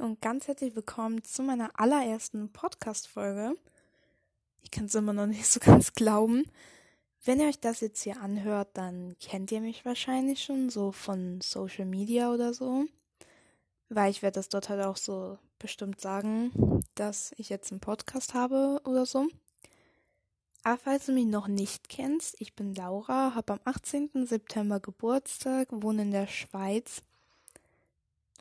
Und ganz herzlich willkommen zu meiner allerersten Podcast-Folge. Ich kann es immer noch nicht so ganz glauben. Wenn ihr euch das jetzt hier anhört, dann kennt ihr mich wahrscheinlich schon so von Social Media oder so. Weil ich werde das dort halt auch so bestimmt sagen, dass ich jetzt einen Podcast habe oder so. Aber falls du mich noch nicht kennst, ich bin Laura, habe am 18. September Geburtstag, wohne in der Schweiz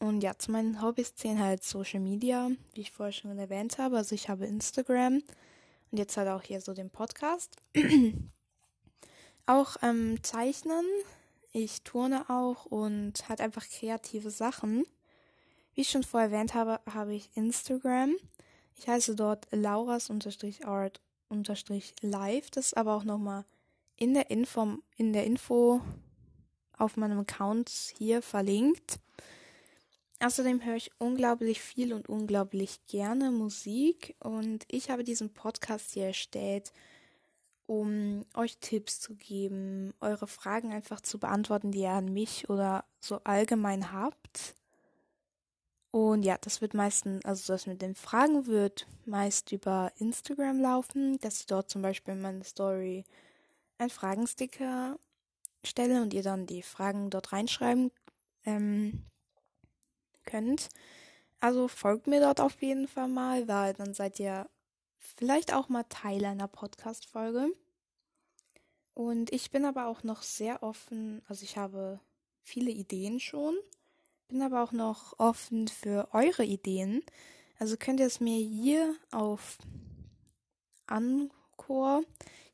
und ja, zu meinen Hobbys zählen halt Social Media, wie ich vorher schon erwähnt habe. Also ich habe Instagram und jetzt halt auch hier so den Podcast. auch ähm, Zeichnen. Ich turne auch und halt einfach kreative Sachen. Wie ich schon vorher erwähnt habe, habe ich Instagram. Ich heiße dort lauras-art-live. Das ist aber auch nochmal in der Info, in der Info auf meinem Account hier verlinkt. Außerdem höre ich unglaublich viel und unglaublich gerne Musik und ich habe diesen Podcast hier erstellt, um euch Tipps zu geben, eure Fragen einfach zu beantworten, die ihr an mich oder so allgemein habt. Und ja, das wird meistens, also das mit den Fragen wird meist über Instagram laufen, dass ich dort zum Beispiel in meine Story ein Fragensticker stelle und ihr dann die Fragen dort reinschreiben ähm, könnt. Also folgt mir dort auf jeden Fall mal, weil dann seid ihr vielleicht auch mal Teil einer Podcast-Folge. Und ich bin aber auch noch sehr offen, also ich habe viele Ideen schon, bin aber auch noch offen für eure Ideen. Also könnt ihr es mir hier auf Anchor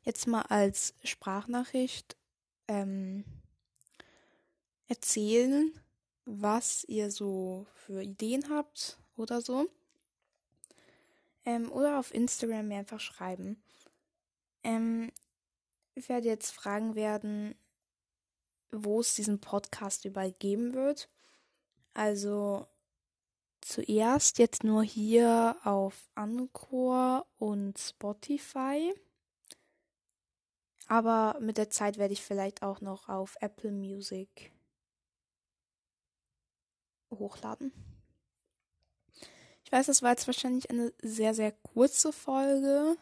jetzt mal als Sprachnachricht ähm, erzählen was ihr so für Ideen habt oder so. Ähm, oder auf Instagram mir einfach schreiben. Ähm, ich werde jetzt fragen werden, wo es diesen Podcast überall geben wird. Also zuerst jetzt nur hier auf Anchor und Spotify. Aber mit der Zeit werde ich vielleicht auch noch auf Apple Music hochladen. Ich weiß, das war jetzt wahrscheinlich eine sehr, sehr kurze Folge.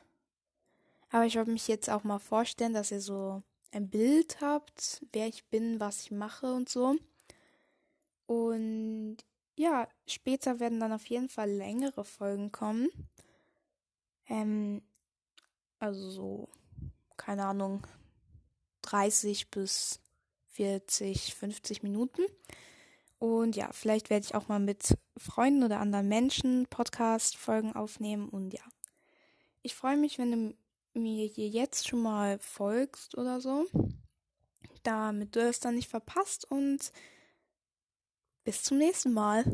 Aber ich wollte mich jetzt auch mal vorstellen, dass ihr so ein Bild habt, wer ich bin, was ich mache und so. Und ja, später werden dann auf jeden Fall längere Folgen kommen. Ähm, also so, keine Ahnung, 30 bis 40, 50 Minuten. Und ja, vielleicht werde ich auch mal mit Freunden oder anderen Menschen Podcast-Folgen aufnehmen. Und ja, ich freue mich, wenn du mir hier jetzt schon mal folgst oder so, damit du es dann nicht verpasst. Und bis zum nächsten Mal.